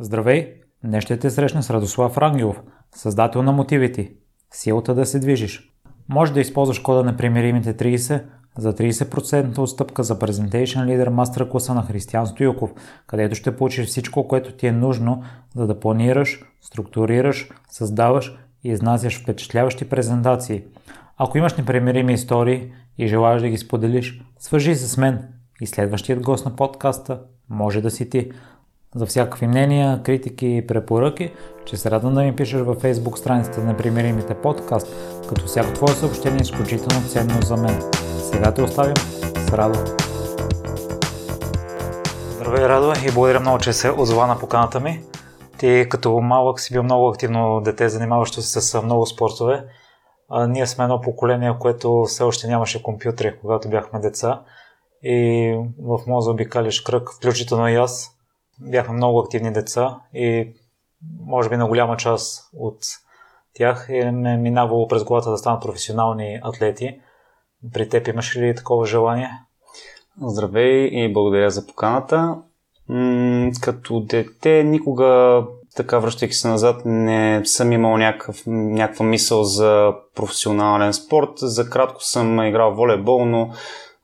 Здравей! Днес ще те срещна с Радослав Рангелов, създател на мотивите. Силата да се движиш. Може да използваш кода на примиримите 30 за 30% отстъпка за Presentation Leader Master класа на Християн Стоюков, където ще получиш всичко, което ти е нужно, за да планираш, структурираш, създаваш и изнасяш впечатляващи презентации. Ако имаш непремирими истории и желаеш да ги споделиш, свържи се с мен и следващият гост на подкаста може да си ти. За всякакви мнения, критики и препоръки, че се радвам да ми пишеш във Facebook страницата на Примиримите подкаст, като всяко твое съобщение е изключително ценно за мен. Сега те оставям с Радо. Здравей, Радо, и благодаря много, че се озова на поканата ми. Ти като малък си бил много активно дете, занимаващо се с много спортове. А, ние сме едно поколение, което все още нямаше компютри, когато бяхме деца. И в моя заобикалиш кръг, включително и аз, бяхме много активни деца и може би на голяма част от тях е ме минавало през главата да станат професионални атлети. При теб имаш ли такова желание? Здравей и благодаря за поканата. М- като дете никога, така връщайки се назад, не съм имал някакъв, някаква мисъл за професионален спорт. За кратко съм играл волейбол, но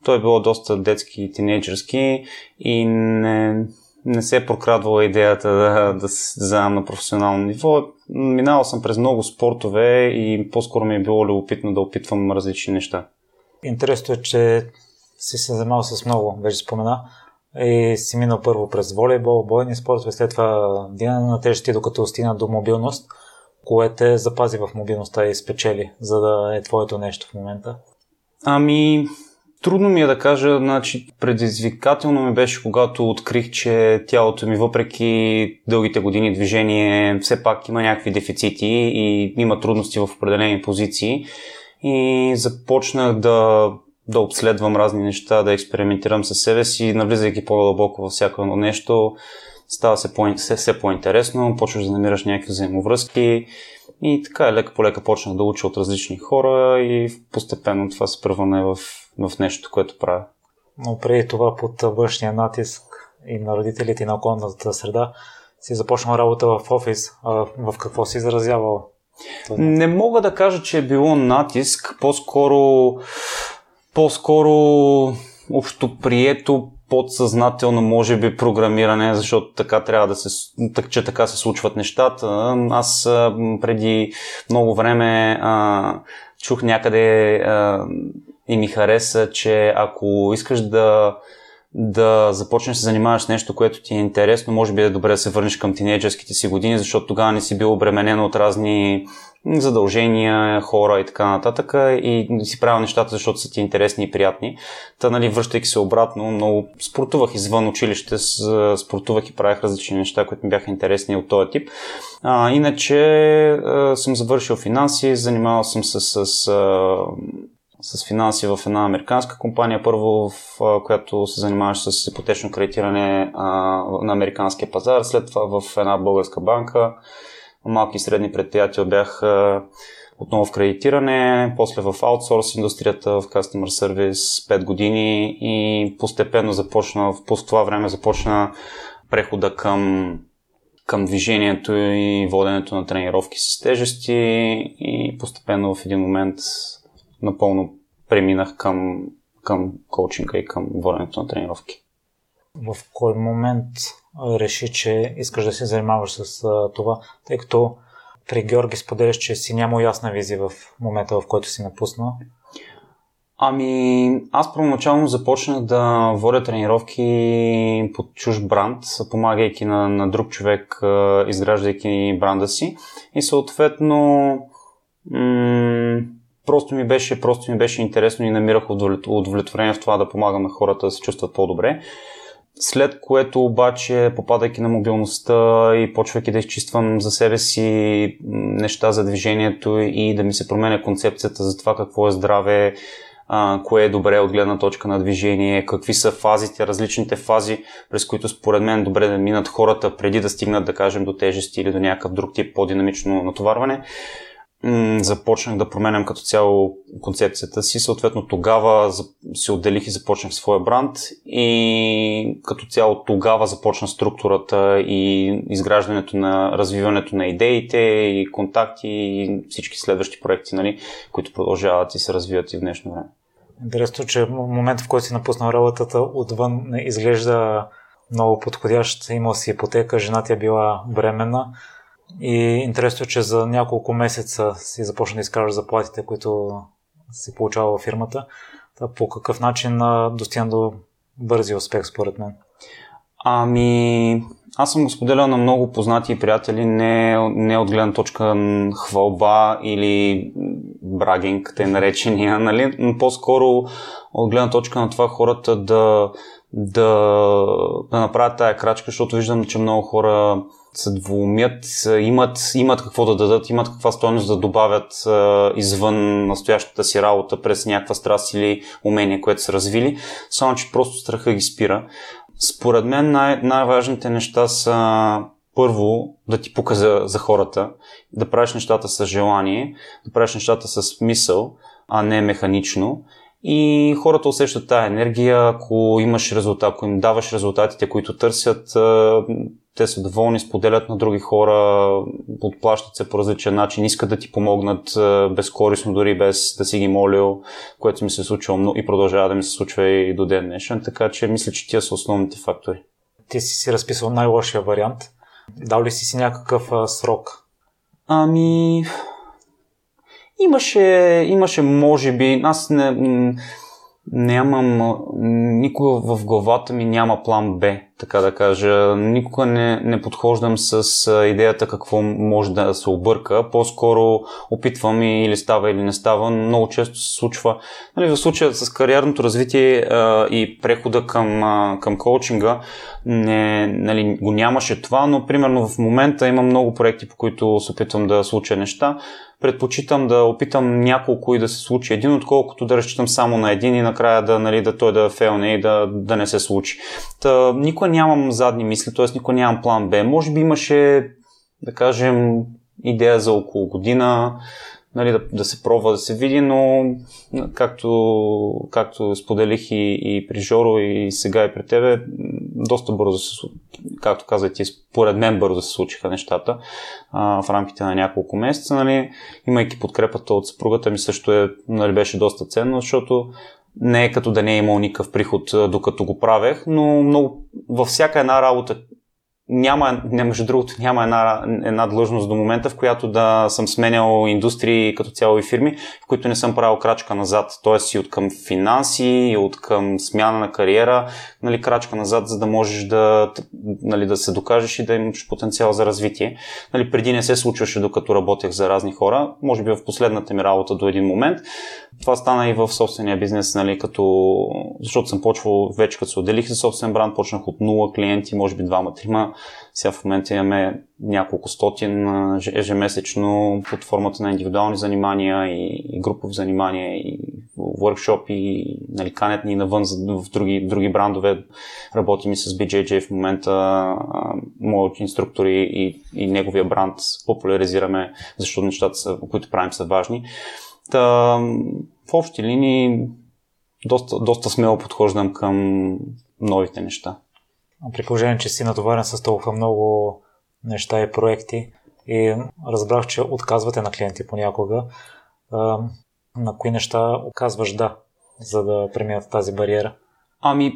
той е било доста детски и тинейджърски и не, не се е прокрадвала идеята да, да се заедам на професионално ниво. Минавал съм през много спортове и по-скоро ми е било любопитно да опитвам различни неща. Интересно е, че си се занимавал с много, вече спомена. И си минал първо през волейбол, бойни спортове, след това дигане на тежести, докато стигна до мобилност, кое те запази в мобилността и спечели, за да е твоето нещо в момента? Ами, Трудно ми е да кажа, значи предизвикателно ми беше, когато открих, че тялото ми, въпреки дългите години движение, все пак има някакви дефицити и има трудности в определени позиции. И започнах да, да обследвам разни неща, да експериментирам със себе си, навлизайки по-дълбоко във всяко едно нещо. Става се по- все, все по-интересно, почваш да намираш някакви взаимовръзки и така лека по лека почнах да уча от различни хора и постепенно това се превърне в в нещо, което правя. Но преди това под външния натиск и на родителите и на околната среда си започнал работа в офис. А в какво си изразявал? Не мога да кажа, че е било натиск, по-скоро, по-скоро общо прието подсъзнателно, може би, програмиране, защото така трябва да се, че така се случват нещата. Аз преди много време а, чух някъде а, и ми хареса, че ако искаш да, да започнеш да се занимаваш с нещо, което ти е интересно, може би е добре да се върнеш към тинейджерските си години, защото тогава не си бил обременен от разни задължения, хора и така нататък и си правил нещата, защото са ти интересни и приятни. Та, нали, връщайки се обратно, много спортувах извън училище, спортувах и правих различни неща, които ми бяха интересни от този тип. А, иначе а, съм завършил финанси, занимавал съм се с, с с финанси в една американска компания, първо в която се занимаваше с ипотечно кредитиране а, на американския пазар, след това в една българска банка. Малки и средни предприятия бях а, отново в кредитиране, после в аутсорс индустрията, в customer service 5 години и постепенно започна, в това време започна прехода към към движението и воденето на тренировки с тежести и постепенно в един момент напълно преминах към, към коучинга и към воденето на тренировки. В кой момент реши, че искаш да се занимаваш с това, тъй като при Георги споделяш, че си няма ясна визия в момента, в който си напуснал? Ами, аз първоначално започнах да водя тренировки под чуж бранд, помагайки на, на друг човек, изграждайки бранда си. И съответно, просто ми беше, просто ми беше интересно и намирах удовлетворение в това да помагаме хората да се чувстват по-добре. След което обаче, попадайки на мобилността и почвайки да изчиствам за себе си неща за движението и да ми се променя концепцията за това какво е здраве, кое е добре от гледна точка на движение, какви са фазите, различните фази, през които според мен добре да минат хората преди да стигнат, да кажем, до тежести или до някакъв друг тип по-динамично натоварване започнах да променям като цяло концепцията си. Съответно тогава се отделих и започнах своя бранд и като цяло тогава започна структурата и изграждането на развиването на идеите и контакти и всички следващи проекти, нали, които продължават и се развиват и в днешно време. Интересно, че в момента, в който си напуснал работата, отвън изглежда много подходящ. Имал си ипотека, жена ти е била бременна. И интересно, че за няколко месеца си започна да изкажеш заплатите, които си получава в фирмата. По какъв начин достигна до бързи успех, според мен? Ами, аз съм го споделял на много познати приятели, не, не от гледна точка хвалба или брагинг, те наречения, нали? но по-скоро от гледна точка на това хората да, да, да направят тая крачка, защото виждам, че много хора се двумят, имат, имат какво да дадат, имат каква стоеност да добавят а, извън настоящата си работа през някаква страст или умение, което са развили, само че просто страха ги спира. Според мен най- най-важните неща са първо да ти пука за, за хората, да правиш нещата с желание, да правиш нещата с смисъл, а не механично. И хората усещат тази енергия, ако имаш резултат, ако им даваш резултатите, които търсят, те са доволни, споделят на други хора, отплащат се по различен начин, искат да ти помогнат безкорисно, дори без да си ги молил, което ми се е случило много и продължава да ми се случва и до ден днешен, така че мисля, че тия са основните фактори. Ти си си разписал най-лошия вариант. Дал ли си си някакъв а, срок? Ами, имаше, имаше, може би, аз не, нямам, никога в главата ми няма план Б, така да кажа. Никога не, не подхождам с идеята какво може да се обърка. По-скоро опитвам и или става или не става. Много често се случва. Нали, в случая с кариерното развитие а, и прехода към, а, към коучинга не, нали, го нямаше това, но примерно в момента има много проекти, по които се опитвам да случа неща предпочитам да опитам няколко и да се случи един, отколкото да разчитам само на един и накрая да, нали, да той да фелне и да, да не се случи. Та, никога нямам задни мисли, т.е. никога нямам план Б. Може би имаше, да кажем, идея за около година, нали, да, да се пробва да се види, но както, както споделих и, и при Жоро и сега и при тебе, доста бързо се, както каза ти, според мен бързо се случиха нещата а, в рамките на няколко месеца. Нали, имайки подкрепата от съпругата ми също е, нали, беше доста ценно, защото не е като да не е имал никакъв приход докато го правех, но много, във всяка една работа, няма, не, между другото, няма една, една длъжност до момента, в която да съм сменял индустрии като цяло и фирми, в които не съм правил крачка назад. Тоест и от към финанси, и от към смяна на кариера, нали, крачка назад, за да можеш да, нали, да се докажеш и да имаш потенциал за развитие. Нали, преди не се случваше докато работех за разни хора, може би в последната ми работа до един момент. Това стана и в собствения бизнес, нали, като, защото съм почвал вече като се отделих за собствен бранд, почнах от нула клиенти, може би двама-трима. Сега в момента имаме няколко стотин ежемесечно под формата на индивидуални занимания и, и групови занимания и workshop и нали, канят ни навън в други, други брандове. Работим и с BJJ в момента, моят инструктор и, и, и неговия бранд популяризираме, защото нещата, са, които правим, са важни. Та, в общи линии доста, доста смело подхождам към новите неща. При положение, че си натоварен с толкова много неща и проекти и разбрах, че отказвате на клиенти понякога, на кои неща оказваш да, за да преминат тази бариера? Ами,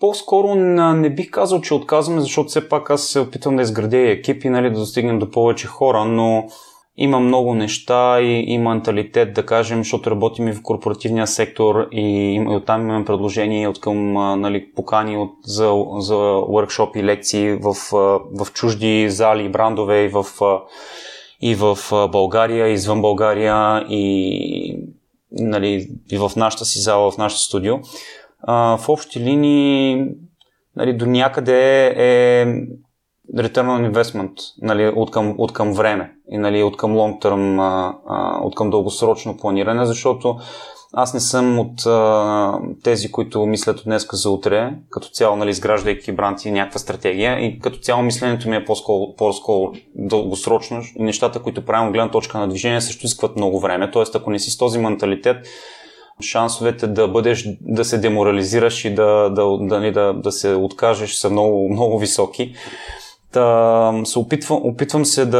по-скоро не бих казал, че отказваме, защото все пак аз се опитвам да изградя екип и нали, да достигнем до повече хора, но има много неща и, и менталитет, да кажем, защото работим и в корпоративния сектор и, и оттам имаме предложения от към нали, покани от, за, за workshop и лекции в, в чужди зали и брандове и в, и в България, извън България и, нали, и в нашата си зала, в нашото студио. А, в общи линии нали, до някъде е return on investment нали, от, към, от към време и нали, от към long term, от към дългосрочно планиране, защото аз не съм от а, тези, които мислят от днеска за утре, като цяло, нали, изграждайки бранд и някаква стратегия. И като цяло мисленето ми е по-скоро, дългосрочно. И нещата, които правим гледна точка на движение, също искат много време. Тоест, ако не си с този менталитет, шансовете да бъдеш, да се деморализираш и да, да, да, да, нали, да, да се откажеш са много, много високи. Та, се опитвам, опитвам се да,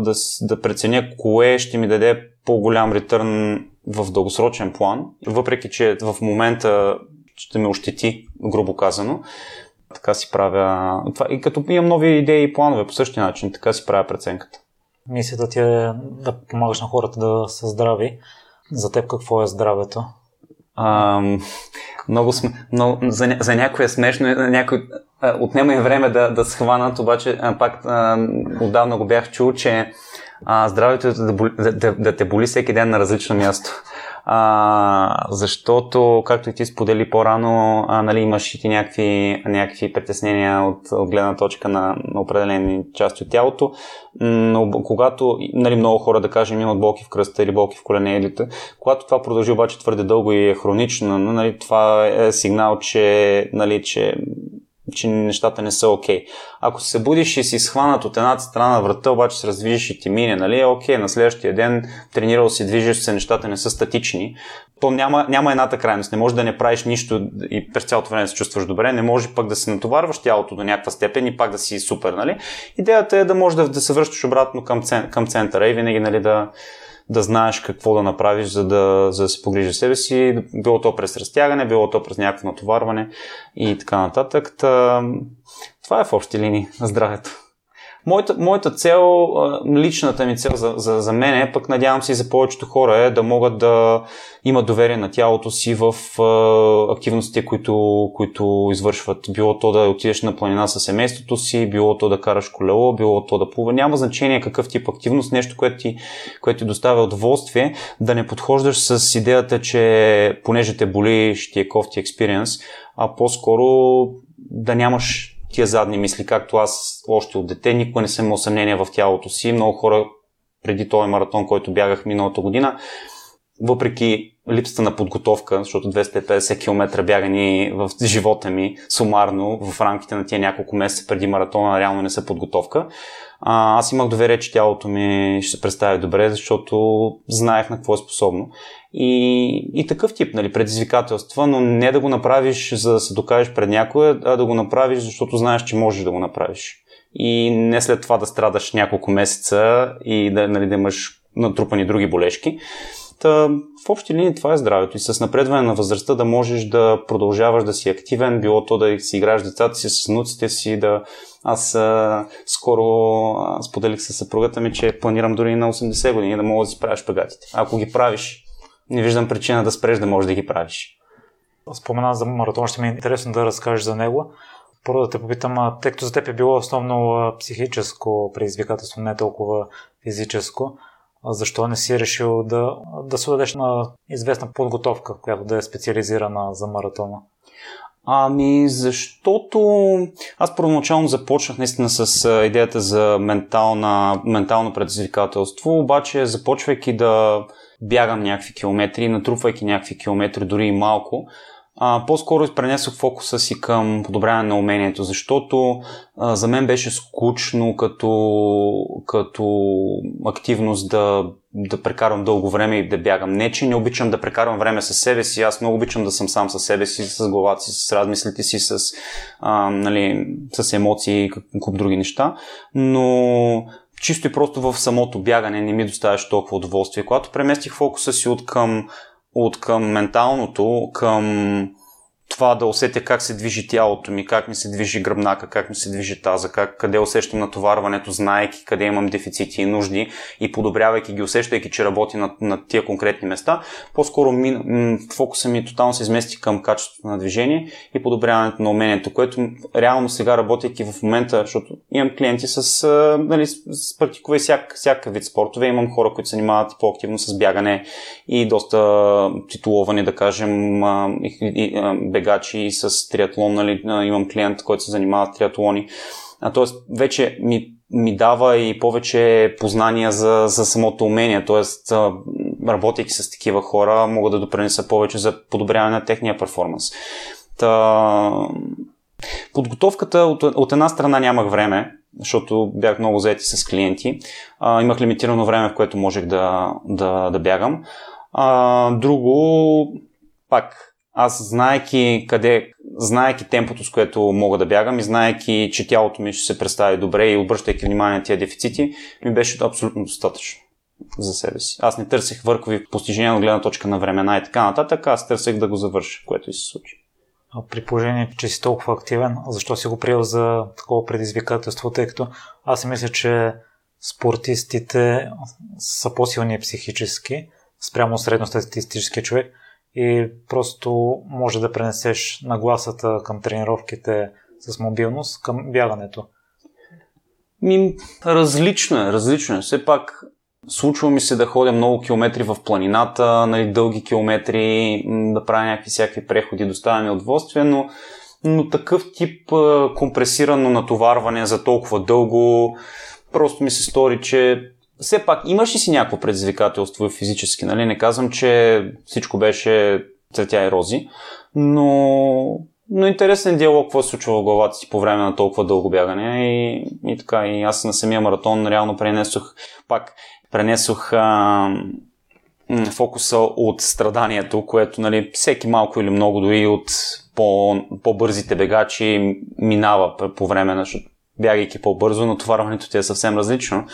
да, да преценя кое ще ми даде по-голям ретърн в дългосрочен план, въпреки че в момента ще ме ощети, грубо казано. Така си правя. Това, и като имам нови идеи и планове по същия начин, така си правя преценката. Мисията ти е да помагаш на хората да са здрави. За теб какво е здравето? А, много, см... много за, за някой е смешно, някой отнема и време да, да схванат, обаче пак а, отдавна го бях чул, че а, здравето е да, да, да, да те боли всеки ден на различно място. А, защото, както и ти сподели по-рано, а, нали, имаш и ти някакви, някакви притеснения от, от гледна точка на, на определени части от тялото, но когато нали, много хора, да кажем, имат болки в кръста или болки в колене или когато това продължи обаче твърде дълго и е хронично, нали, това е сигнал, че, нали, че че нещата не са окей. Okay. Ако се будиш и си схванат от едната страна на врата, обаче се раздвижиш и ти мине, нали, е окей, okay, на следващия ден тренирал си, движиш се, нещата не са статични, то няма, няма едната крайност. Не може да не правиш нищо и през цялото време се чувстваш добре, не може пък да се натоварваш тялото до някаква степен и пак да си супер, нали? Идеята е да можеш да, да се връщаш обратно към, към центъра и винаги, нали, да, да знаеш какво да направиш, за да, за да се погрижи себе си, било то през разтягане, било то през някакво натоварване и така нататък. Та, това е в общи линии на здравето. Моята, моята цел, личната ми цел за, за, за мен е, пък надявам се и за повечето хора е да могат да имат доверие на тялото си в а, активностите, които, които извършват. Било то да отидеш на планина с семейството си, било то да караш колело, било то да плува. Няма значение какъв тип активност, нещо, което ти, което ти доставя удоволствие, да не подхождаш с идеята, че понеже те боли, ще ти е кофти експириенс, а по-скоро да нямаш тия задни мисли, както аз още от дете, никога не съм имал съмнение в тялото си. Много хора преди този маратон, който бягах миналата година, въпреки липсата на подготовка, защото 250 км бягани в живота ми сумарно в рамките на тия няколко месеца преди маратона реално не са подготовка. А, аз имах доверие, че тялото ми ще се представи добре, защото знаех на какво е способно. И, и такъв тип нали, предизвикателства, но не да го направиш за да се докажеш пред някой, а да го направиш, защото знаеш, че можеш да го направиш. И не след това да страдаш няколко месеца и да, нали, да имаш натрупани други болешки. Та, в общи линии това е здравето и с напредване на възрастта да можеш да продължаваш да си активен, било то да си играеш децата си с внуците си, да... Аз а, скоро а, споделих с съпругата ми, че планирам дори на 80 години да мога да си правиш пегатите. Ако ги правиш, не виждам причина да спреш да можеш да ги правиш. Спомена за маратон, ще ми е интересно да разкажеш за него. Първо да те попитам, тъй като за теб е било основно психическо предизвикателство, не толкова физическо, защо не си решил да, да се дадеш на известна подготовка, която да е специализирана за маратона? Ами, защото аз първоначално започнах наистина с идеята за ментална, ментално предизвикателство, обаче започвайки да бягам някакви километри, натрупвайки някакви километри, дори и малко, а, по-скоро пренесох фокуса си към подобряване на умението, защото а, за мен беше скучно като, като активност да, да прекарвам дълго време и да бягам. Не, че не обичам да прекарвам време с себе си, аз много обичам да съм сам със себе си, с главата си, с размислите си, с, а, нали, с емоции и куп други неща, но чисто и просто в самото бягане не ми доставяше толкова удоволствие. Когато преместих фокуса си от към от към менталното, към това да усетя как се движи тялото ми, как ми се движи гръбнака, как ми се движи таза, как, къде усещам натоварването, знаеки къде имам дефицити и нужди и подобрявайки ги, усещайки, че работи на, на тия конкретни места, по-скоро ми, м- фокуса ми тотално се измести към качеството на движение и подобряването на умението, което реално сега работейки в момента, защото имам клиенти с, а, нали, с практикувай всяк, всяка вид спортове, имам хора, които се занимават по-активно с бягане и доста титуловани, да кажем, а, и, а, бегачи с триатлон, нали, имам клиент, който се занимава с триатлони. А, тоест, вече ми, ми дава и повече познания за, за самото умение. Тоест, работейки с такива хора, мога да допринеса повече за подобряване на техния перформанс. Та... Подготовката от, от една страна нямах време, защото бях много заети с клиенти. А, имах лимитирано време, в което можех да, да, да бягам. А, друго, пак, аз знаеки къде, знаеки темпото, с което мога да бягам и знаеки, че тялото ми ще се представи добре и обръщайки внимание на тия дефицити, ми беше абсолютно достатъчно за себе си. Аз не търсих върхови постижения от гледна точка на времена и така нататък, аз търсех да го завърша, което и се случи. А при положение, че си толкова активен, защо си го приел за такова предизвикателство, тъй като аз мисля, че спортистите са по-силни психически спрямо средностатистическия човек и просто може да пренесеш нагласата към тренировките с мобилност към бягането. Ми, различно е, различно е. Все пак случва ми се да ходя много километри в планината, нали, дълги километри, да правя някакви всякакви преходи, доставя ми удоволствие, но, но такъв тип компресирано натоварване за толкова дълго, просто ми се стори, че все пак имаш ли си някакво предизвикателство физически, нали? Не казвам, че всичко беше цветя и рози, но, но интересен диалог, какво се случва в главата си по време на толкова дълго бягане и, и така. И аз на самия маратон реално пренесох пак пренесох а, фокуса от страданието, което нали, всеки малко или много дори от по, по-бързите бегачи минава по време на бягайки по-бързо, но товарването ти е съвсем различно.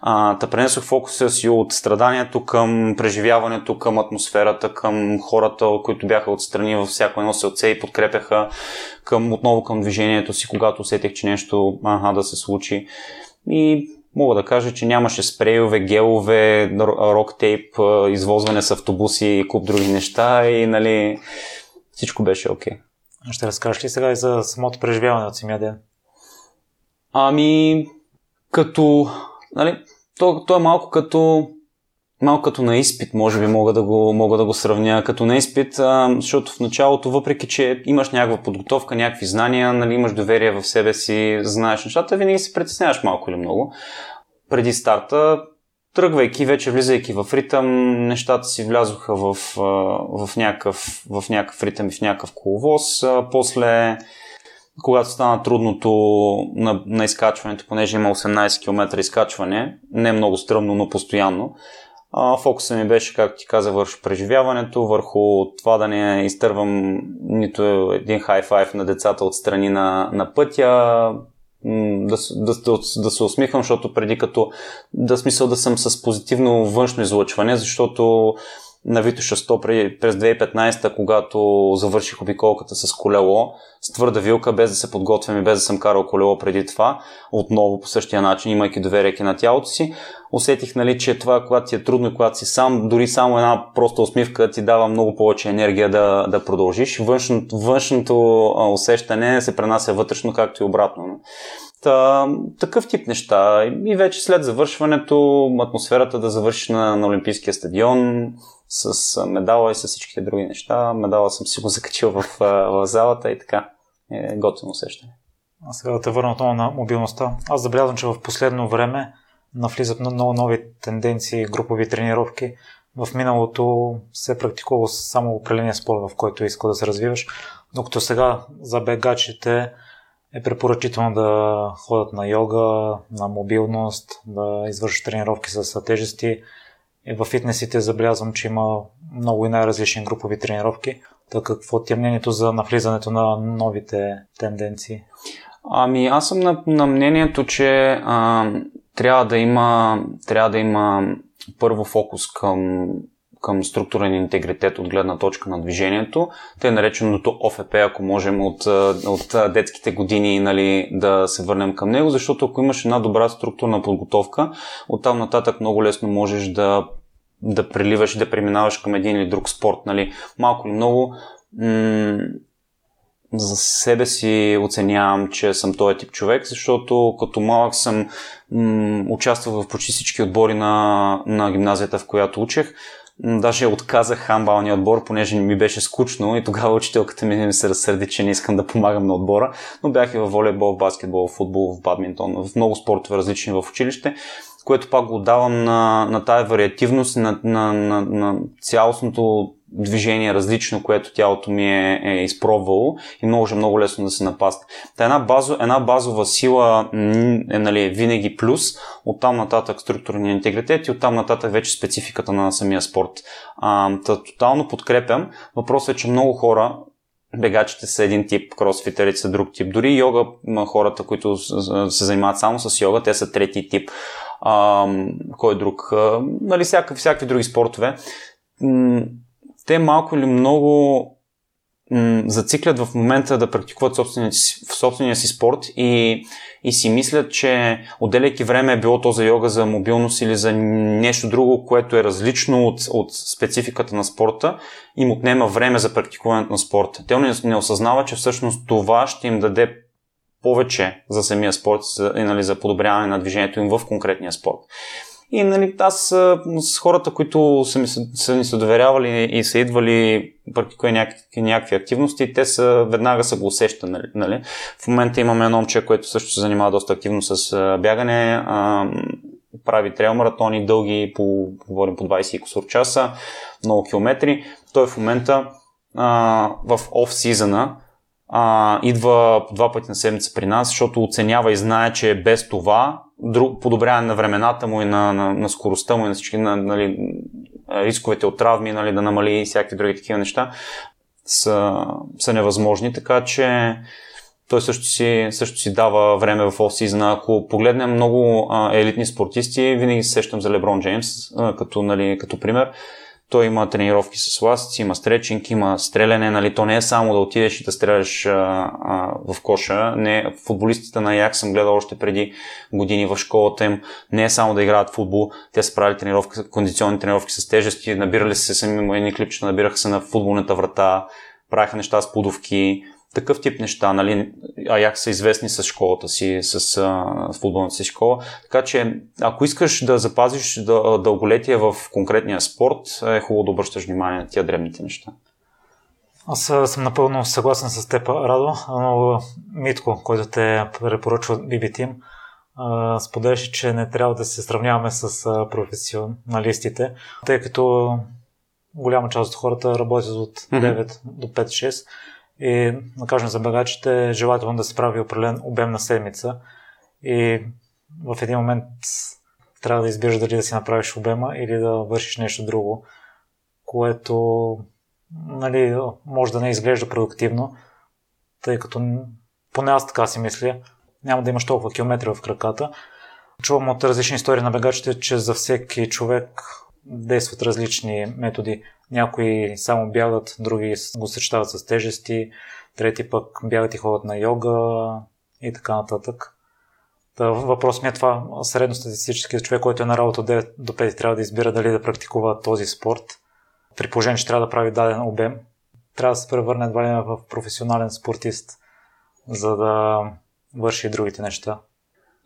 А, та пренесох фокуса си от страданието към преживяването, към атмосферата, към хората, които бяха отстрани във всяко едно селце и подкрепяха към, отново към движението си, когато усетих, че нещо аха, да се случи. И мога да кажа, че нямаше спрейове, гелове, рок тейп, извозване с автобуси и куп други неща и нали, всичко беше окей. Okay. Ще разкажеш ли сега и за самото преживяване от самия ден? Ами, като, нали, то, то е малко като малко като на изпит, може би мога да го, мога да го сравня като на изпит, а, защото в началото, въпреки че имаш някаква подготовка, някакви знания, нали, имаш доверие в себе си, знаеш нещата, винаги се притесняваш малко или много. Преди старта, тръгвайки, вече влизайки в ритъм, нещата си влязоха в, в, някакъв, в някакъв ритъм и в някакъв коловоз. После когато стана трудното на, на изкачването, понеже има 18 км изкачване, не много стръмно, но постоянно, а, фокусът ми беше, както ти каза, върху преживяването, върху това да не изтървам нито един хай-файв на децата от страни на, на пътя, да, да, да, да се усмихвам, защото преди като да смисъл да съм с позитивно външно излъчване, защото на Витоша 100 през 2015, когато завърших обиколката с колело, с твърда вилка, без да се подготвям и без да съм карал колело преди това, отново по същия начин, имайки доверие на тялото си, усетих, нали, че това, когато ти е трудно и когато си сам, дори само една проста усмивка ти дава много повече енергия да, да продължиш. Външното, външното усещане се пренася вътрешно, както и обратно. Та, такъв тип неща. И вече след завършването, атмосферата да завършиш на, на Олимпийския стадион, с медала и с всичките други неща. Медала съм си го закачил в, в залата и така. Е готино усещане. А сега да те върна отново на мобилността. Аз забелязвам, че в последно време навлизат много нови тенденции, групови тренировки. В миналото се практикува само определения спорт, в който иска да се развиваш, докато сега за бегачите е препоръчително да ходят на йога, на мобилност, да извършат тренировки с тежести, и в фитнесите забелязвам, че има много и най-различни групови тренировки. Така какво ти е мнението за навлизането на новите тенденции? Ами аз съм на, на мнението, че а, трябва да има трябва да има първо фокус към към структурен интегритет от гледна точка на движението. Те е нареченото ОФП, ако можем от, от детските години нали, да се върнем към него, защото ако имаш една добра структурна подготовка, оттам нататък много лесно можеш да, да преливаш да преминаваш към един или друг спорт. Нали. Малко или много м- за себе си оценявам, че съм този тип човек, защото като малък съм м- участвал в почти всички отбори на, на гимназията, в която учех. Даже отказах хамбалния отбор, понеже ми беше скучно и тогава учителката ми се разсърди, че не искам да помагам на отбора, но бях и в волейбол, в баскетбол, в футбол, в бадминтон, в много спортове различни в училище. което пак го давам на, на тази вариативност, на, на, на, на цялостното движение различно, което тялото ми е, е изпробвало и може много лесно да се напасне. Та една, базо, една базова сила е нали, винаги плюс, оттам нататък структурния интегритет и оттам нататък вече спецификата на самия спорт. А, та, тотално подкрепям. Въпросът е, че много хора бегачите са един тип, кросфитерите са друг тип. Дори йога, хората, които се занимават само с йога, те са трети тип. А, кой е друг? А, нали, всякакви, всякакви други спортове те малко или много м- зациклят в момента да практикуват собствения си, собствения си спорт и, и си мислят, че отделяйки време е било то за йога, за мобилност или за нещо друго, което е различно от, от спецификата на спорта, им отнема време за практикуването на спорта. Те не, не осъзнават, че всъщност това ще им даде повече за самия спорт за, нали, за подобряване на движението им в конкретния спорт. И нали, аз с хората, които са, ми, са ни се доверявали и са идвали практикуя някакви, някакви активности, те са, веднага са го усещали. Нали, нали. В момента имаме едно момче, което също се занимава доста активно с бягане, а, прави трейл маратони, дълги, по, говорим по 20 и кусор часа, много километри. Той в момента а, в оф-сизъна идва по два пъти на седмица при нас, защото оценява и знае, че без това друг, подобряване на времената му и на, на, на скоростта му и на всички на, нали, рисковете от травми, нали, да намали и всякакви други такива неща, са, са невъзможни, така че той също си, също си дава време в офсизна. Ако погледнем много а, елитни спортисти, винаги се сещам за Леброн Джеймс а, като, нали, като пример. Той има тренировки с ластици, има стречинг, има стреляне, нали? То не е само да отидеш и да стреляш а, а, в коша. Не, футболистите на Як съм гледал още преди години в школата им. Не е само да играят футбол. Те са правили тренировки, кондиционни тренировки с тежести, набирали се сами едни клипчета, набираха се на футболната врата, правиха неща с подовки, такъв тип неща, нали, Аяк са известни с школата си, с, с футболната си школа. Така че, ако искаш да запазиш дълголетие в конкретния спорт, е хубаво да обръщаш внимание на тия древните неща. Аз съм напълно съгласен с теб, Радо, но Митко, който те препоръчва BB Team, споделяше, че не трябва да се сравняваме с професионалистите, тъй като голяма част от хората работят от 9 mm-hmm. до 5-6 и, да кажем, за багачите е желателно да се прави определен обем на седмица и в един момент трябва да избираш дали да си направиш обема или да вършиш нещо друго, което нали, може да не изглежда продуктивно, тъй като поне аз така си мисля, няма да имаш толкова километри в краката. Чувам от различни истории на бегачите, че за всеки човек действат различни методи. Някои само бягат, други го съчетават с тежести, трети пък бягат и ходят на йога и така нататък. Та, въпрос ми е това, средностатистически човек, който е на работа от 9 до 5 трябва да избира дали да практикува този спорт, при положение, че трябва да прави даден обем, трябва да се превърне едва ли в професионален спортист, за да върши другите неща.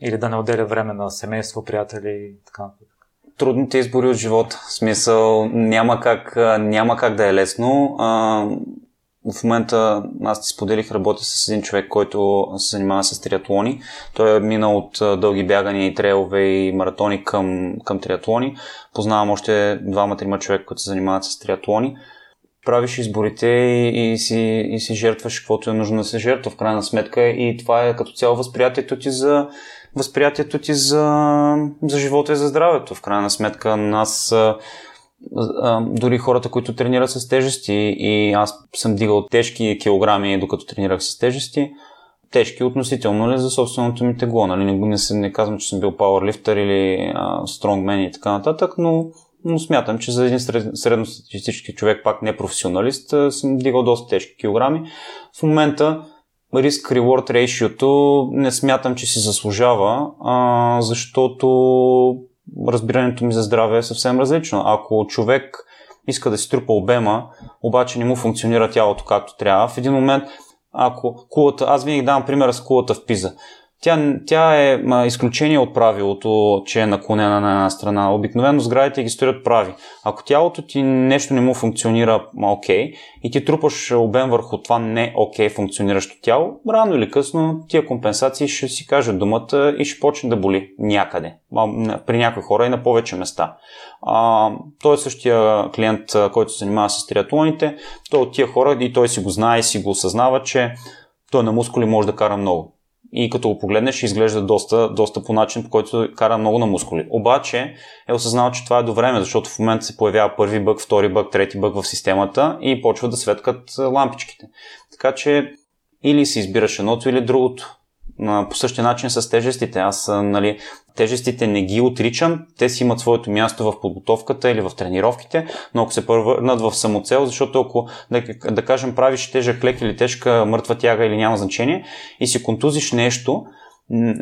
Или да не отделя време на семейство, приятели и така нататък трудните избори от живота. В смисъл, няма как, няма как да е лесно. А, в момента аз ти споделих, работя с един човек, който се занимава с триатлони. Той е минал от дълги бягания и трейлове и маратони към, към триатлони. Познавам още двама-трима човека, които се занимават с триатлони. Правиш изборите и, и, си, и си жертваш каквото е нужно да се жертва в крайна сметка и това е като цяло възприятието ти за, възприятието ти за, за живота и за здравето. В крайна сметка нас дори хората, които тренират с тежести и аз съм дигал тежки килограми докато тренирах с тежести, тежки относително ли за собственото ми тегло. Нали? Не, не, не казвам, че съм бил пауърлифтър или стронгмен и така нататък, но, но смятам, че за един сред, средностатистически човек, пак не професионалист, съм дигал доста тежки килограми. В момента риск-reward ratio не смятам, че си заслужава, а, защото разбирането ми за здраве е съвсем различно. Ако човек иска да си трупа обема, обаче не му функционира тялото както трябва, в един момент, ако кулата, аз винаги давам примера с кулата в пиза. Тя, тя е ма, изключение от правилото, че е наклонена на една страна. Обикновено сградите ги стоят прави. Ако тялото ти нещо не му функционира окей okay, и ти трупаш обем върху това не окей okay функциониращо тяло, рано или късно тия компенсации ще си кажат думата и ще почне да боли някъде. При някои хора и на повече места. А, той е същия клиент, който се занимава с триатлоните. Той от тия хора и той си го знае и си го осъзнава, че той на мускули може да кара много и като го погледнеш изглежда доста, доста по начин, по който кара много на мускули. Обаче е осъзнал, че това е до време, защото в момента се появява първи бък, втори бък, трети бък в системата и почва да светкат лампичките. Така че или си избираш едното или другото. По същия начин с тежестите. Аз нали, тежестите не ги отричам, те си имат своето място в подготовката или в тренировките, но ако се превърнат в самоцел, защото ако, да, да кажем, правиш тежък лек или тежка мъртва тяга или няма значение и си контузиш нещо,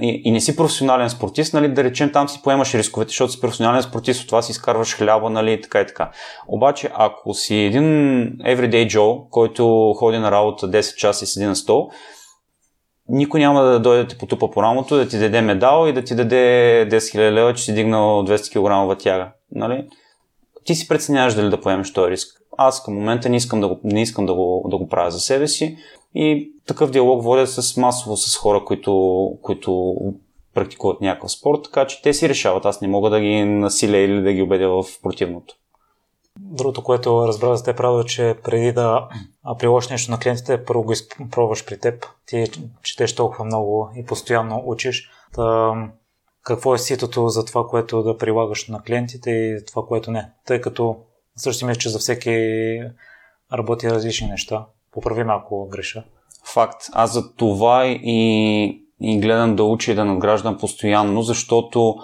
и, и не си професионален спортист, нали, да речем там си поемаш рисковете, защото си професионален спортист, от това си изкарваш хляба, нали, така и така. Обаче, ако си един everyday Joe, който ходи на работа 10 часа и седи на стол, никой няма да дойде да ти потупа по рамото, да ти даде медал и да ти даде 10 000 лева, че си дигнал 200 кг тяга. Нали? Ти си преценяваш дали да поемеш този риск. Аз към момента не искам да го, не искам да го, да го правя за себе си и такъв диалог водя с масово с хора, които, които практикуват някакъв спорт, така че те си решават. Аз не мога да ги насиля или да ги убедя в противното. Другото, което разбрах за теб, правило, е, че преди да приложиш нещо на клиентите, първо го пробваш при теб. Ти четеш толкова много и постоянно учиш. Та, какво е ситото за това, което да прилагаш на клиентите и това, което не? Тъй като също мисля, че за всеки работи различни неща. Поправи ако греша. Факт. Аз за това и, и гледам да уча и да надграждам постоянно, защото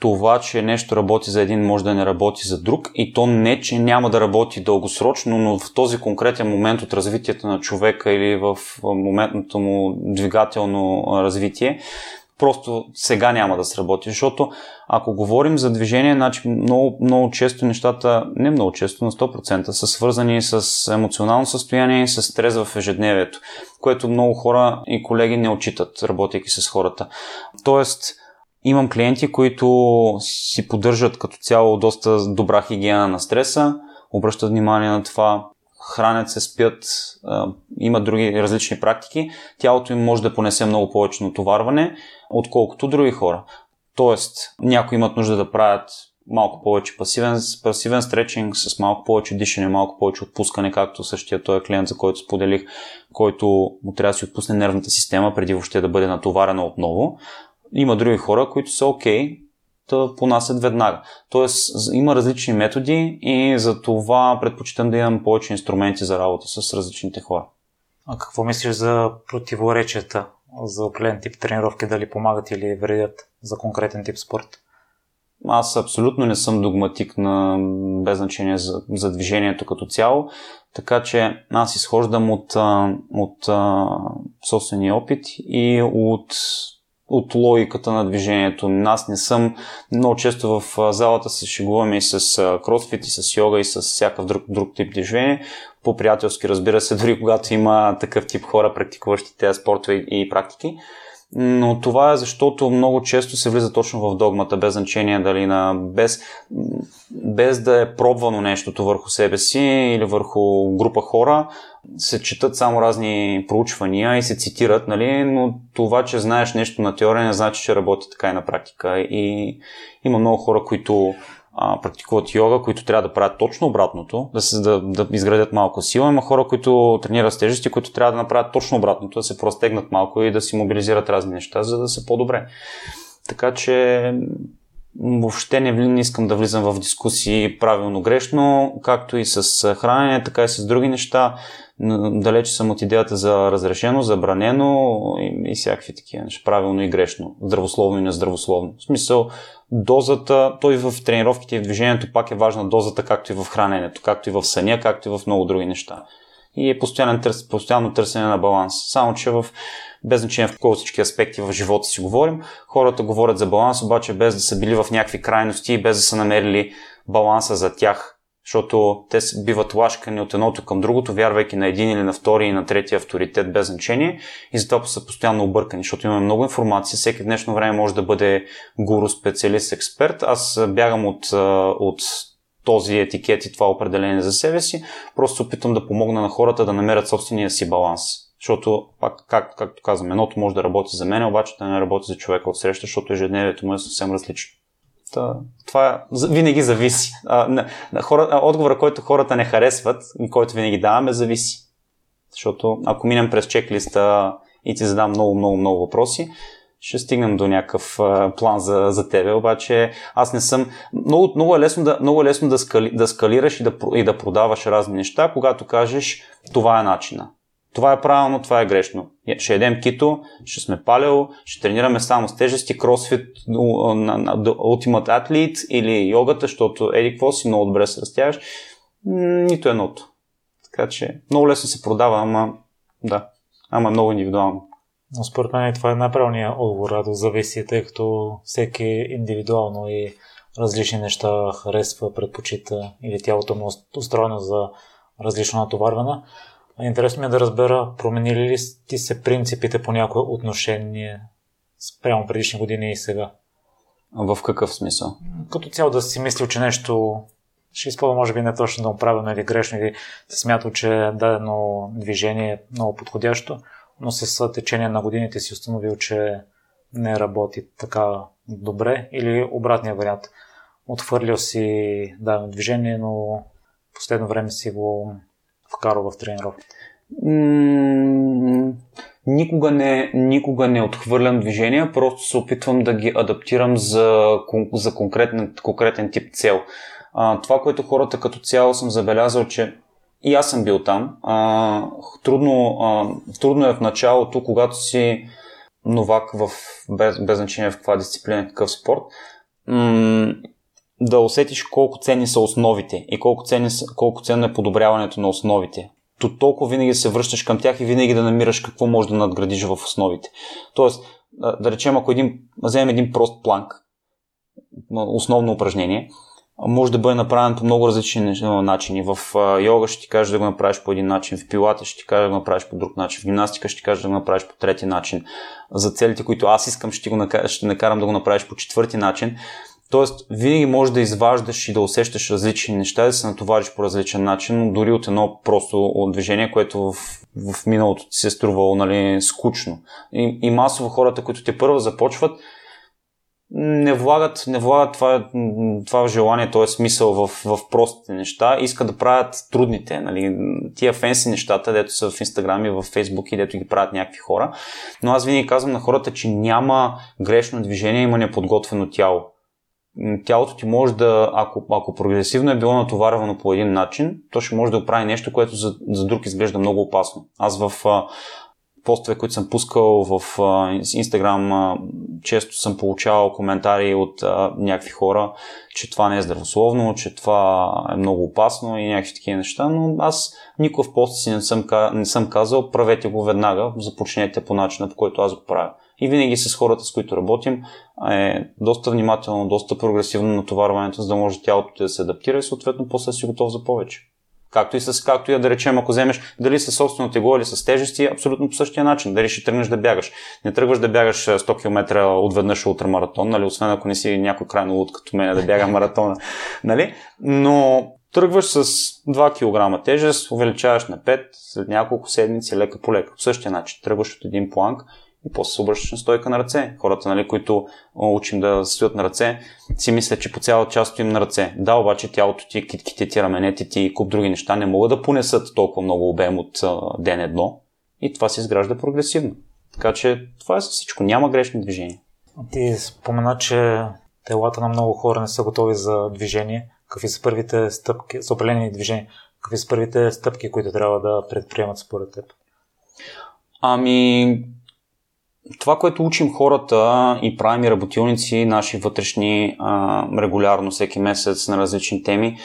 това, че нещо работи за един, може да не работи за друг и то не, че няма да работи дългосрочно, но в този конкретен момент от развитието на човека или в моментното му двигателно развитие, просто сега няма да сработи, защото ако говорим за движение, значи много, много често нещата, не много често, на 100% са свързани с емоционално състояние и с стрес в ежедневието, което много хора и колеги не отчитат, работейки с хората. Тоест, Имам клиенти, които си поддържат като цяло доста добра хигиена на стреса, обръщат внимание на това, хранят се, спят, има други различни практики, тялото им може да понесе много повече натоварване, отколкото други хора. Тоест, някои имат нужда да правят малко повече пасивен, пасивен стречинг, с малко повече дишане, малко повече отпускане, както същия този клиент, за който споделих, който му трябва да си отпусне нервната система преди въобще да бъде натоварена отново. Има други хора, които са окей okay, да понасят веднага. Тоест, има различни методи и за това предпочитам да имам повече инструменти за работа с различните хора. А какво мислиш за противоречията за определен тип тренировки, дали помагат или вредят за конкретен тип спорт? Аз абсолютно не съм догматик на без значение за, за движението като цяло, така че аз изхождам от, от, от собствения опит и от от логиката на движението. Аз не съм много често в залата се шегуваме и с кросфит, и с йога, и с всякакъв друг, друг тип движение. По-приятелски, разбира се, дори когато има такъв тип хора, практикуващи тези спортове и практики но това е защото много често се влиза точно в догмата, без значение дали на... без, без да е пробвано нещото върху себе си или върху група хора, се четат само разни проучвания и се цитират, нали? но това, че знаеш нещо на теория, не значи, че работи така и на практика. И има много хора, които а, практикуват йога, които трябва да правят точно обратното, да, се, да, да изградят малко сила. Има хора, които тренират с тежести, които трябва да направят точно обратното, да се простегнат малко и да си мобилизират разни неща, за да са по-добре. Така че въобще не, не искам да влизам в дискусии правилно-грешно, както и с хранене, така и с други неща. Далече съм от идеята за разрешено, забранено и, и всякакви такива неща. Правилно и грешно. Здравословно и нездравословно. В смисъл, дозата, той в тренировките и в движението пак е важна дозата, както и в храненето, както и в съня, както и в много други неща. И е постоянно, търс, постоянно търсене на баланс. Само, че в без значение в колко всички аспекти в живота си говорим, хората говорят за баланс, обаче без да са били в някакви крайности и без да са намерили баланса за тях защото те биват лашкани от едното към другото, вярвайки на един или на втори и на третия авторитет без значение и затова са постоянно объркани, защото имаме много информация, всеки днешно време може да бъде гуру, специалист, експерт. Аз бягам от, от този етикет и това определение за себе си, просто опитвам да помогна на хората да намерят собствения си баланс. Защото, пак, как, както казвам, едното може да работи за мен, обаче да не работи за човека от среща, защото ежедневието му е съвсем различно. Та, това винаги зависи. А, на хора, отговора, който хората не харесват който винаги даваме, зависи. Защото ако минем през чеклиста и ти задам много, много, много въпроси, ще стигнем до някакъв план за, за тебе, обаче аз не съм... Много, много е лесно, да, много е лесно да, скали, да скалираш и да, и да продаваш разни неща, когато кажеш това е начина. Това е правилно, това е грешно. Ще едем кито, ще сме палео, ще тренираме само с тежести, кросфит, Ultimate Athlete или йогата, защото еди какво си много добре се разтягаш. Нито едното. Така че много лесно се продава, ама да, ама много индивидуално. Но според мен това е най-правилният отговор, да зависи, тъй като всеки индивидуално и различни неща харесва, предпочита или тялото му е устроено за различно натоварване. Интересно ми е да разбера, променили ли ти се принципите по някое отношение спрямо предишни години и сега? В какъв смисъл? Като цяло да си мислил, че нещо ще използва може би не точно да правилно или грешно, или си смятал, че дадено движение е много подходящо, но с течение на годините си установил, че не работи така добре или обратния вариант. Отхвърлил си дадено движение, но последно време си го вкарал в тренировките? никога не, никога не отхвърлям движения, просто се опитвам да ги адаптирам за, за конкретен, конкретен тип цел. А, това, което хората като цяло съм забелязал, че и аз съм бил там. А, трудно, а, трудно е в началото, когато си новак в, без, без значение в каква дисциплина, какъв спорт, м- да усетиш колко ценни са основите и колко, ценни, колко ценно е подобряването на основите. То толкова винаги се връщаш към тях и винаги да намираш какво можеш да надградиш в основите. Тоест, да речем, ако един, вземем един прост планк, основно упражнение, може да бъде направен по много различни начини. В йога ще ти кажа да го направиш по един начин, в пилата ще ти кажа да го направиш по друг начин, в гимнастика ще ти кажа да го направиш по трети начин. За целите, които аз искам, ще, го накарам, ще накарам да го направиш по четвърти начин. Тоест, винаги можеш да изваждаш и да усещаш различни неща, да се натовариш по различен начин, дори от едно просто движение, което в, в миналото ти се е струвало нали, скучно. И, и масово хората, които те първо започват, не влагат, не влагат това, това желание, т.е. смисъл в, в простите неща, искат да правят трудните, нали, тия фенси нещата, дето са в Инстаграм и в Фейсбук и дето ги правят някакви хора. Но аз винаги казвам на хората, че няма грешно движение, има неподготвено тяло тялото ти може да, ако, ако прогресивно е било натоварвано по един начин, то ще може да оправи нещо, което за, за друг изглежда много опасно. Аз в постове, които съм пускал в Инстаграм, често съм получавал коментари от някакви хора, че това не е здравословно, че това е много опасно и някакви такива неща, но аз никога в поста си не съм, не съм казал, правете го веднага, започнете по начина, по който аз го правя. И винаги с хората, с които работим, е доста внимателно, доста прогресивно натоварването, за да може тялото ти да се адаптира и съответно после си готов за повече. Както и, с, както и да речем, ако вземеш дали със собствено тегло или с тежести, абсолютно по същия начин. Дали ще тръгнеш да бягаш. Не тръгваш да бягаш 100 км отведнъж ултрамаратон, нали? освен ако не си някой крайно луд като мен да бяга маратона. Нали? Но тръгваш с 2 кг тежест, увеличаваш на 5, след няколко седмици, лека по лека. По същия начин тръгваш от един планк и после се обръщаш на стойка на ръце. Хората, нали, които учим да стоят на ръце, си мислят, че по цяла част стоим на ръце. Да, обаче тялото ти, китките ти, раменете ти и куп други неща не могат да понесат толкова много обем от ден едно и това се изгражда прогресивно. Така че това е всичко. Няма грешни движения. Ти спомена, че телата на много хора не са готови за движение. Какви са първите стъпки, за определени движения? Какви са първите стъпки, които трябва да предприемат според теб? Ами, това, което учим хората и правим и работилници, наши вътрешни, а, регулярно, всеки месец на различни теми,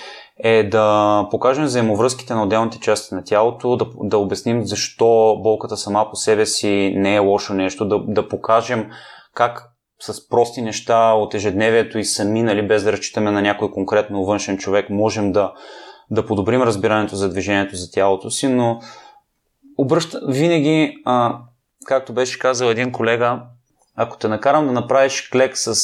е да покажем взаимовръзките на отделните части на тялото, да, да обясним защо болката сама по себе си не е лошо нещо, да, да покажем как с прости неща от ежедневието и сами, нали, без да разчитаме на някой конкретно външен човек, можем да да подобрим разбирането за движението за тялото си, но обръща винаги, а, както беше казал един колега, ако те накарам да направиш клек с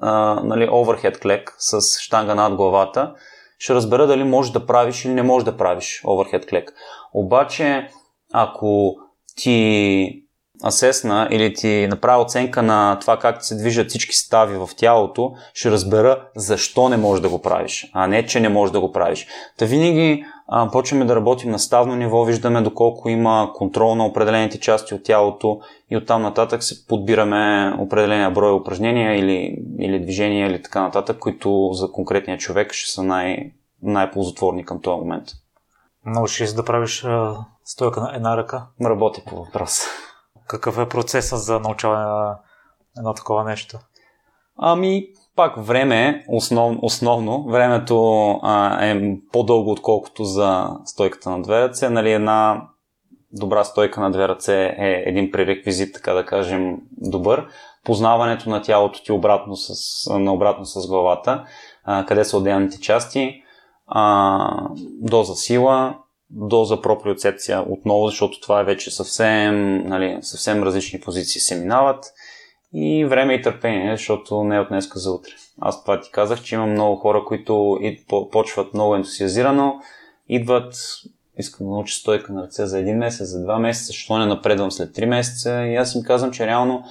а, нали, overhead клек с штанга над главата, ще разбера дали можеш да правиш или не можеш да правиш overhead клек. Обаче, ако ти асесна или ти направя оценка на това как се движат всички стави в тялото, ще разбера защо не можеш да го правиш, а не, че не можеш да го правиш. Та винаги а, почваме да работим на ставно ниво, виждаме доколко има контрол на определените части от тялото и оттам нататък се подбираме определения брой упражнения или, или движения или така нататък, които за конкретния човек ще са най- най-ползотворни към този момент. Научиш ли да правиш а, стойка на една ръка? Работи по въпроса. Какъв е процесът за научаване на едно такова нещо? Ами, пак време, основ, основно, времето а, е по-дълго отколкото за стойката на две ръце. Нали, една добра стойка на две ръце е един пререквизит, така да кажем, добър. Познаването на тялото ти обратно с, наобратно с главата, а, къде са отделните части, а, доза сила, доза проприоцепция отново, защото това е вече съвсем, нали, съвсем различни позиции се минават и време и търпение, защото не е от днеска за утре. Аз това ти казах, че има много хора, които почват много ентусиазирано, идват, искам да науча стойка на ръце за един месец, за два месеца, защо не напредвам след три месеца и аз им казвам, че реално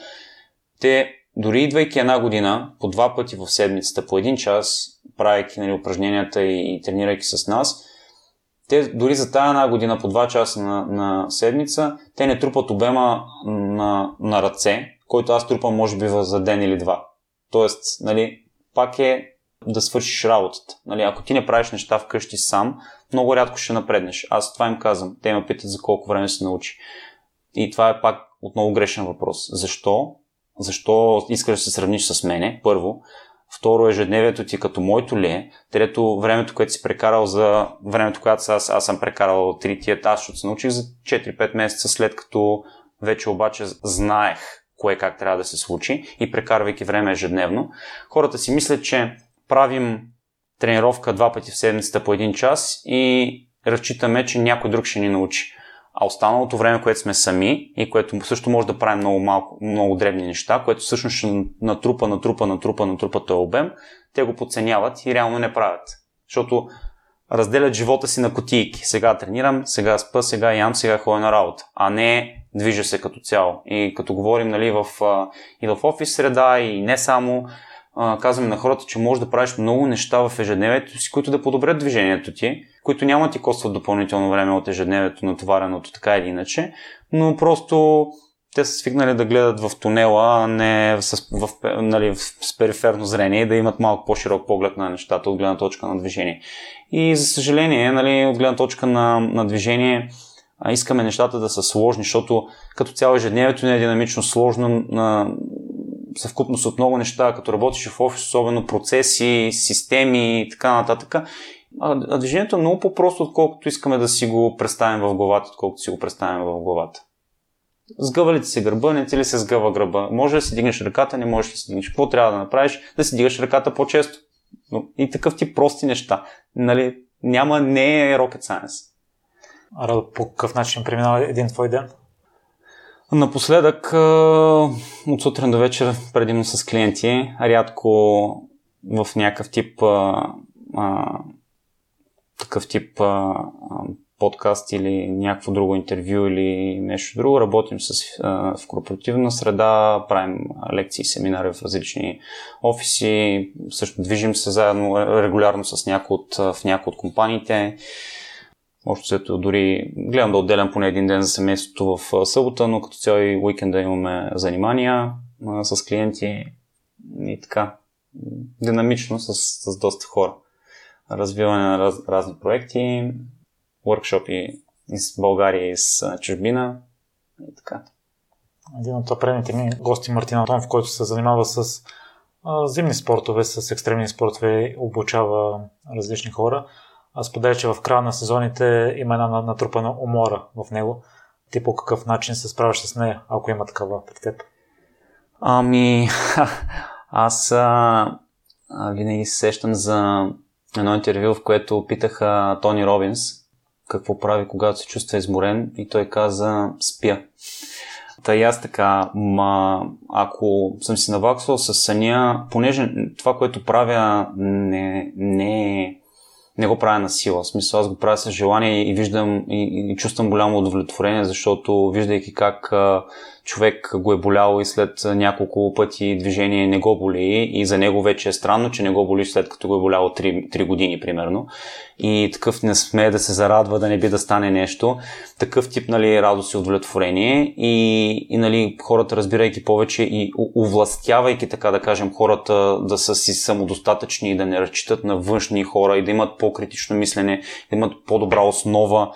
те, дори идвайки една година, по два пъти в седмицата, по един час, правейки нали, упражненията и, и тренирайки с нас, те дори за тази една година по 2 часа на, на седмица, те не трупат обема на, на ръце, който аз трупам може би за ден или два. Тоест, нали, пак е да свършиш работата. Нали, ако ти не правиш неща вкъщи сам, много рядко ще напреднеш. Аз това им казвам. Те ме питат за колко време се научи. И това е пак отново грешен въпрос. Защо? Защо искаш да се сравниш с мене? Първо. Второ, ежедневието ти като моето ли е. Трето, времето, което си прекарал за времето, което аз, аз съм прекарал три тия аз, защото се научих за 4-5 месеца след като вече обаче знаех кое как трябва да се случи и прекарвайки време ежедневно. Хората си мислят, че правим тренировка два пъти в седмицата по един час и разчитаме, че някой друг ще ни научи. А останалото време, което сме сами и което също може да правим много малко, много дребни неща, което всъщност ще натрупа, натрупа, натрупа, натрупа този обем, те го подценяват и реално не правят. Защото разделят живота си на котийки. Сега тренирам, сега спа, сега ям, сега ходя на работа, а не движа се като цяло. И като говорим нали, в, и в офис среда, и не само, казваме на хората, че можеш да правиш много неща в ежедневието си, които да подобрят движението ти, които няма ти костват допълнително време от ежедневието, натовареното така или иначе, но просто те са свикнали да гледат в тунела, а не в, в, нали, с периферно зрение и да имат малко по-широк поглед на нещата от гледна точка на движение. И за съжаление, нали, от гледна точка на, на движение, а, искаме нещата да са сложни, защото като цяло ежедневието не е динамично сложно, а, съвкупност от много неща, като работиш в офис, особено процеси, системи и така нататък. А, движението е много по-просто, отколкото искаме да си го представим в главата, отколкото си го представим в главата. Сгъва ли ти се гърба, не ти ли се сгъва гърба? Може да си дигнеш ръката, не можеш да си дигнеш. Какво трябва да направиш? Да си дигаш ръката по-често. Но и такъв ти прости неща. Нали, няма, не е rocket science. А по какъв начин преминава един твой ден? Напоследък, от сутрин до вечер, предимно с клиенти, рядко в някакъв тип такъв тип подкаст или някакво друго интервю или нещо друго. Работим с, а, в корпоративна среда, правим лекции, семинари в различни офиси, също движим се заедно регулярно с някои от, в някои от компаниите. Общо след дори гледам да отделям поне един ден за семейството в събота, но като цяло и уикенда имаме занимания а, с клиенти и така. Динамично с, с доста хора. Развиване на раз, разни проекти, workshopи из България и с чужбина и така. Един от предните ми гости Мартин Антонов, който се занимава с зимни спортове, с екстремни спортове, обучава различни хора. Аз споделя, че в края на сезоните има една натрупана умора в него. Ти по какъв начин се справяш с нея, ако има такава пред теб? Ами, аз а, винаги се сещам за едно интервю, в което питаха Тони Робинс какво прави, когато се чувства изморен и той каза спя. Та и аз така, ма, ако съм си наваксвал с съня, понеже това, което правя, не, не не го правя на сила. В смисъл, аз го правя с желание и виждам и, и чувствам голямо удовлетворение, защото виждайки как а, човек го е болял и след няколко пъти движение не го боли. И за него вече е странно, че не го боли след като го е боляло 3, 3 години примерно. И такъв не смее да се зарадва да не би да стане нещо. Такъв тип нали, радост и удовлетворение. И, и нали, хората разбирайки повече и увластявайки така да кажем хората да са си самодостатъчни и да не разчитат на външни хора и да имат по-критично мислене, да имат по-добра основа,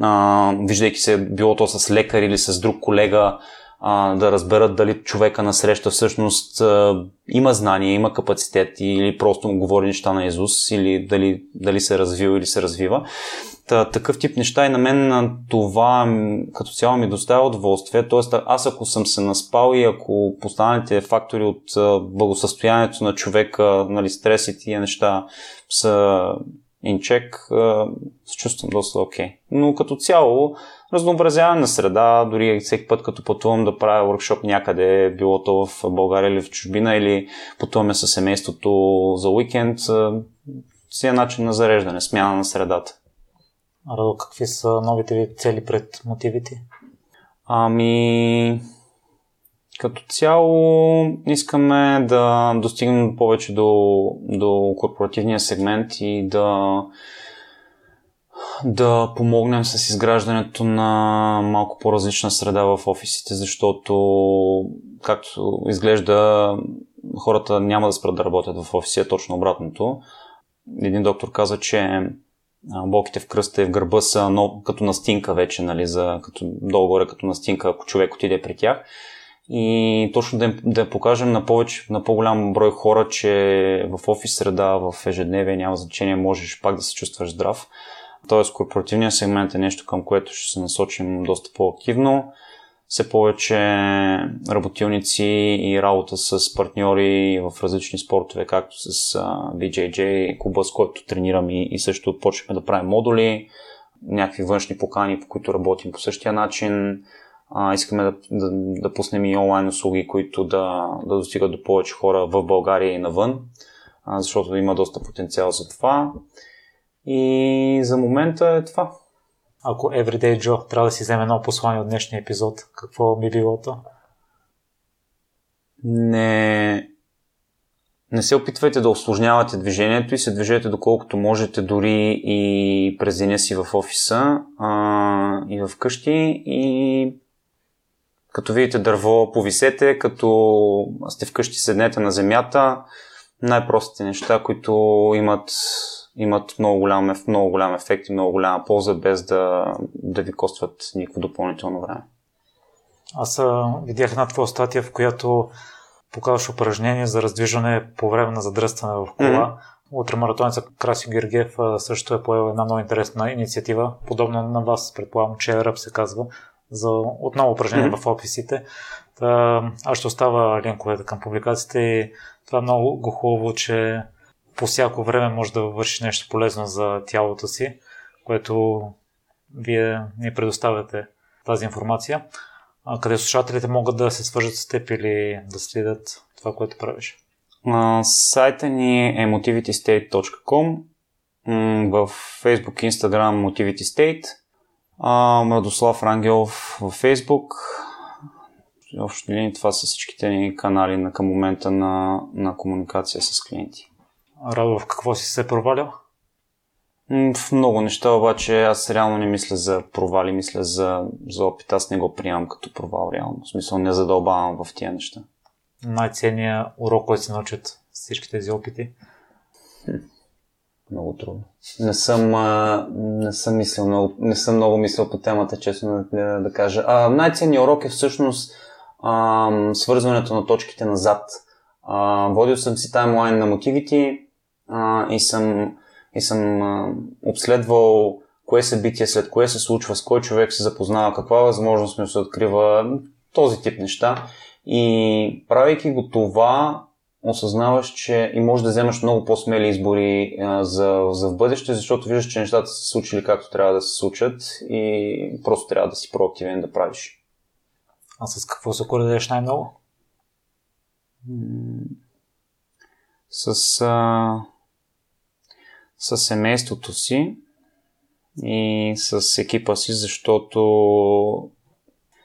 а, виждайки се било то с лекар или с друг колега, а, да разберат дали човека на среща всъщност а, има знание, има капацитет или просто му говори неща на Изус или дали, дали се е развива или се развива. Та, такъв тип неща и на мен това като цяло ми доставя удоволствие. Тоест, аз ако съм се наспал и ако постаналите фактори от благосъстоянието на човека, нали, стрес и тия неща са инчек, се чувствам доста окей. Okay. Но като цяло, разнообразяване на среда, дори всеки път като пътувам да правя workshop някъде, било то в България или в чужбина, или пътуваме с семейството за уикенд, си е начин на зареждане, смяна на средата. Радо, какви са новите ви цели пред мотивите? Ами, като цяло искаме да достигнем повече до, до корпоративния сегмент и да, да помогнем с изграждането на малко по-различна среда в офисите, защото както изглежда хората няма да спрат да работят в офиси, точно обратното. Един доктор каза, че болките в кръста и в гърба са но, като настинка вече, нали, за, като, долу-горе като настинка, ако човек отиде при тях и точно да, да покажем на, повече, на по-голям брой хора, че в офис среда, в ежедневие няма значение, можеш пак да се чувстваш здрав. Тоест, корпоративният сегмент е нещо, към което ще се насочим доста по-активно. Все повече работилници и работа с партньори в различни спортове, както с BJJ, клуба, с който тренирам и, и също почнахме да правим модули, някакви външни покани, по които работим по същия начин а, искаме да, да, да пуснем и онлайн услуги, които да, да достигат до повече хора в България и навън, а, защото има доста потенциал за това. И за момента е това. Ако Everyday Joe трябва да си вземе едно послание от днешния епизод, какво би било то? Не, не се опитвайте да осложнявате движението и се движете доколкото можете дори и през деня си в офиса а, и в къщи и като видите дърво, повисете, като сте вкъщи, седнете на земята. Най-простите неща, които имат, имат много, голям, много голям ефект и много голяма полза, без да, да ви костват никакво допълнително време. Аз видях една твоя статия, в която показваш упражнение за раздвижване по време на задръстване в кола. Mm-hmm. Утремаратонеца Краси Гергев също е поел една много интересна инициатива, подобно на вас, предполагам, че Ръб се казва, за отново упражнение mm-hmm. в офисите. Та, аз ще оставя линковете към публикациите и това е много хубаво, че по всяко време може да вършиш нещо полезно за тялото си, което вие ни предоставяте тази информация. А къде слушателите могат да се свържат с теб или да следят това, което правиш? сайта ни е motivitystate.com в Facebook и Instagram motivitystate а, Младослав Рангелов във Фейсбук. Общо ли това са всичките ни канали на, към момента на, на комуникация с клиенти. Радо, в какво си се провалял? В много неща, обаче аз реално не мисля за провали, мисля за, за опит. Аз не го приемам като провал реално. В смисъл не задълбавам в тия неща. Най-ценният урок, който се научат всички тези опити? Хм много трудно. Не съм, а, не съм, мислил много, не съм много мислил по темата, честно да, да кажа. А, най-ценният урок е всъщност а, свързването на точките назад. А, водил съм си таймлайн на мотивите а, и съм, и съм а, обследвал кое събитие след кое се случва, с кой човек се запознава, каква възможност ми се открива, този тип неща. И правейки го това, осъзнаваш, че и можеш да вземаш много по-смели избори а, за, за в бъдеще, защото виждаш, че нещата са се случили както трябва да се случат и просто трябва да си проактивен да правиш. А с какво се коредеш най-много? С, а, с семейството си и с екипа си, защото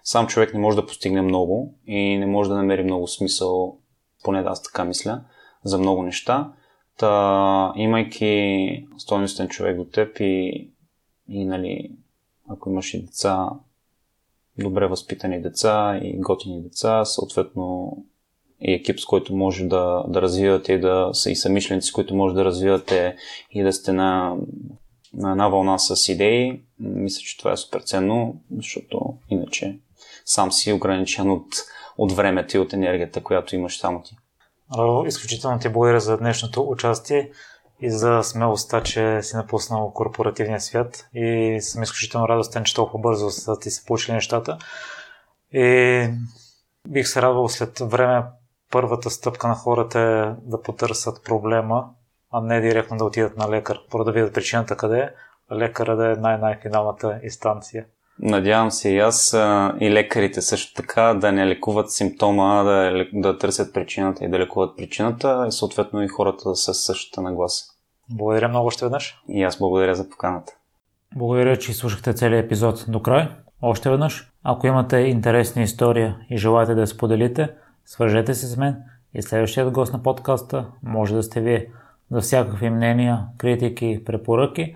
сам човек не може да постигне много и не може да намери много смисъл, поне да аз така мисля, за много неща. Та, имайки стойностен човек до теб и, и нали, ако имаш и деца, добре възпитани деца и готини деца, съответно и екип, с който може да, да развивате и да са и самишленици, с които може да развивате и да сте на, на една вълна с идеи, мисля, че това е супер ценно, защото иначе сам си ограничен от, от времето и от енергията, която имаш само ти. Изключително ти благодаря за днешното участие и за смелостта, че си напуснал корпоративния свят и съм изключително радостен, че толкова бързо са ти се получили нещата. И бих се радвал след време първата стъпка на хората е да потърсят проблема, а не директно да отидат на лекар, първо да видят причината къде е, лекара да е най-най-финалната инстанция. Надявам се и аз а, и лекарите също така да не лекуват симптома, да, да търсят причината и да лекуват причината и съответно и хората са същата нагласа. Благодаря много още веднъж. И аз благодаря за поканата. Благодаря, че слушахте целият епизод до край. Още веднъж, ако имате интересна история и желаете да я споделите, свържете се с мен и следващият гост на подкаста може да сте вие. За всякакви мнения, критики, препоръки,